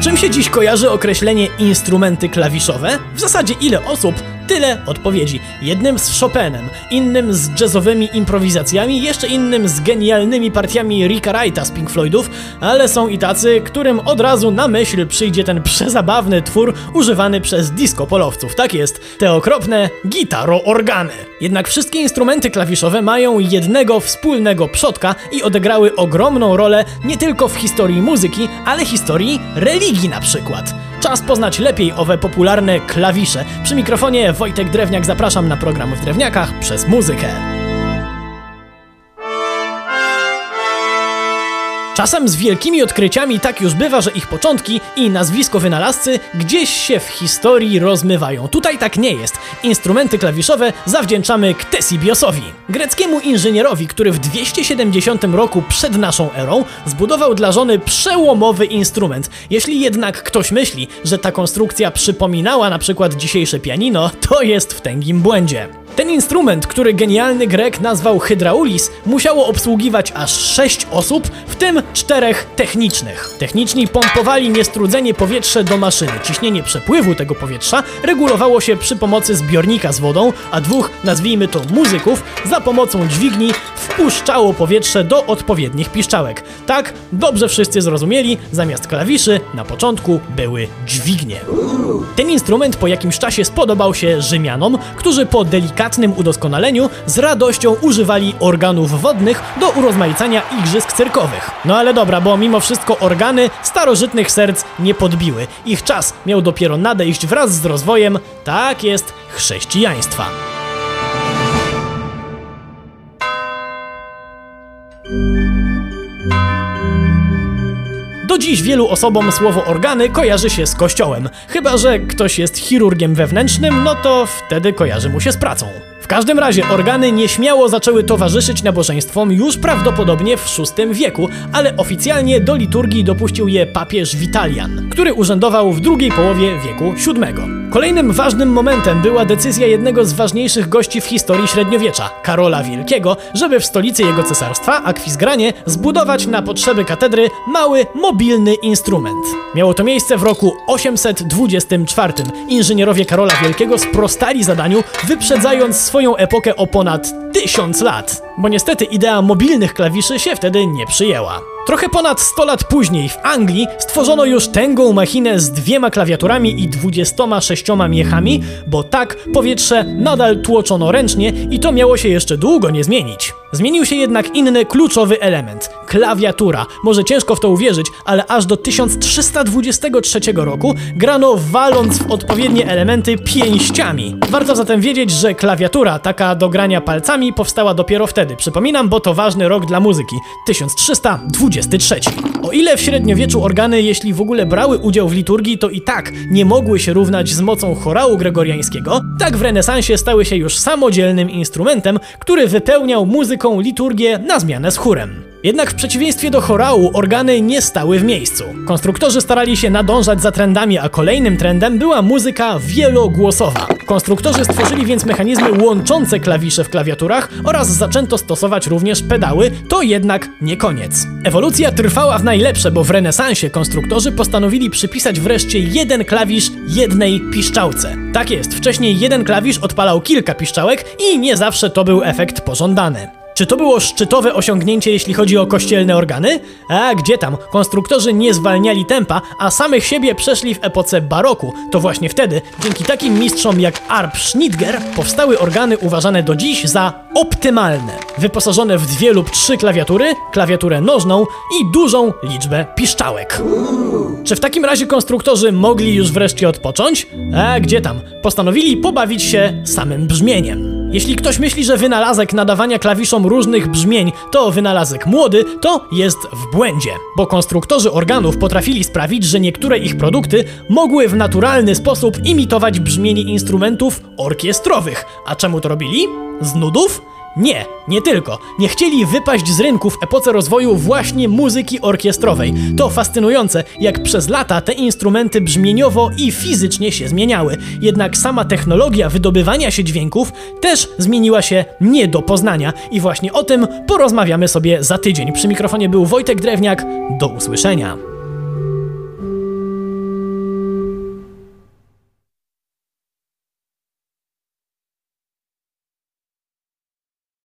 Czym się dziś kojarzy określenie instrumenty klawiszowe? W zasadzie ile osób Tyle odpowiedzi. Jednym z Chopinem, innym z jazzowymi improwizacjami, jeszcze innym z genialnymi partiami Ricka Wrighta z Pink Floydów, ale są i tacy, którym od razu na myśl przyjdzie ten przezabawny twór używany przez disco polowców. Tak jest, te okropne gitaro-organy. Jednak wszystkie instrumenty klawiszowe mają jednego wspólnego przodka i odegrały ogromną rolę nie tylko w historii muzyki, ale historii religii na przykład. Czas poznać lepiej owe popularne klawisze. Przy mikrofonie Wojtek Drewniak zapraszam na program w Drewniakach przez muzykę. Czasem z wielkimi odkryciami tak już bywa, że ich początki i nazwisko wynalazcy gdzieś się w historii rozmywają. Tutaj tak nie jest. Instrumenty klawiszowe zawdzięczamy Ktesibiosowi, greckiemu inżynierowi, który w 270 roku przed naszą erą zbudował dla żony przełomowy instrument. Jeśli jednak ktoś myśli, że ta konstrukcja przypominała na przykład dzisiejsze pianino, to jest w tęgim błędzie. Ten instrument, który genialny Grek nazwał hydraulis, musiało obsługiwać aż 6 osób, w tym czterech technicznych. Techniczni pompowali niestrudzenie powietrze do maszyny. Ciśnienie przepływu tego powietrza regulowało się przy pomocy zbiornika z wodą, a dwóch, nazwijmy to muzyków, za pomocą dźwigni wpuszczało powietrze do odpowiednich piszczałek. Tak, dobrze wszyscy zrozumieli, zamiast klawiszy na początku były dźwignie. Ten instrument po jakimś czasie spodobał się Rzymianom, którzy po delikatnym udoskonaleniu z radością używali organów wodnych do urozmaicania igrzysk cyrkowych. No ale dobra, bo mimo wszystko organy starożytnych serc nie podbiły. Ich czas miał dopiero nadejść wraz z rozwojem, tak jest, chrześcijaństwa. Dziś wielu osobom słowo organy kojarzy się z kościołem. Chyba, że ktoś jest chirurgiem wewnętrznym, no to wtedy kojarzy mu się z pracą każdym razie organy nieśmiało zaczęły towarzyszyć nabożeństwom już prawdopodobnie w VI wieku, ale oficjalnie do liturgii dopuścił je papież Witalian, który urzędował w drugiej połowie wieku VII. Kolejnym ważnym momentem była decyzja jednego z ważniejszych gości w historii średniowiecza, Karola Wielkiego, żeby w stolicy jego cesarstwa, Akwizgranie, zbudować na potrzeby katedry mały, mobilny instrument. Miało to miejsce w roku 824. Inżynierowie Karola Wielkiego sprostali zadaniu, wyprzedzając swoje swoją epokę o ponad tysiąc lat, bo niestety idea mobilnych klawiszy się wtedy nie przyjęła. Trochę ponad 100 lat później w Anglii stworzono już tęgą machinę z dwiema klawiaturami i 26 miechami, bo tak powietrze nadal tłoczono ręcznie i to miało się jeszcze długo nie zmienić. Zmienił się jednak inny kluczowy element klawiatura. Może ciężko w to uwierzyć, ale aż do 1323 roku grano waląc w odpowiednie elementy pięściami. Warto zatem wiedzieć, że klawiatura, taka do grania palcami, powstała dopiero wtedy. Przypominam, bo to ważny rok dla muzyki 1323. O ile w średniowieczu organy, jeśli w ogóle brały udział w liturgii, to i tak nie mogły się równać z mocą chorału gregoriańskiego, tak w renesansie stały się już samodzielnym instrumentem, który wypełniał muzyką liturgię na zmianę z chórem. Jednak w przeciwieństwie do chorału organy nie stały w miejscu. Konstruktorzy starali się nadążać za trendami, a kolejnym trendem była muzyka wielogłosowa. Konstruktorzy stworzyli więc mechanizmy łączące klawisze w klawiaturach oraz zaczęto stosować również pedały, to jednak nie koniec. Ewolucja trwała w najlepsze, bo w renesansie konstruktorzy postanowili przypisać wreszcie jeden klawisz jednej piszczałce. Tak jest, wcześniej jeden klawisz odpalał kilka piszczałek i nie zawsze to był efekt pożądany. Czy to było szczytowe osiągnięcie, jeśli chodzi o kościelne organy? A gdzie tam? Konstruktorzy nie zwalniali tempa, a samych siebie przeszli w epoce baroku. To właśnie wtedy, dzięki takim mistrzom jak Arp Schnitger, powstały organy uważane do dziś za optymalne. Wyposażone w dwie lub trzy klawiatury, klawiaturę nożną i dużą liczbę piszczałek. Czy w takim razie konstruktorzy mogli już wreszcie odpocząć? A gdzie tam? Postanowili pobawić się samym brzmieniem. Jeśli ktoś myśli, że wynalazek nadawania klawiszom różnych brzmień to wynalazek młody, to jest w błędzie, bo konstruktorzy organów potrafili sprawić, że niektóre ich produkty mogły w naturalny sposób imitować brzmienie instrumentów orkiestrowych. A czemu to robili? Z nudów? Nie, nie tylko. Nie chcieli wypaść z rynku w epoce rozwoju właśnie muzyki orkiestrowej. To fascynujące, jak przez lata te instrumenty brzmieniowo i fizycznie się zmieniały. Jednak sama technologia wydobywania się dźwięków też zmieniła się nie do poznania. I właśnie o tym porozmawiamy sobie za tydzień. Przy mikrofonie był Wojtek Drewniak. Do usłyszenia.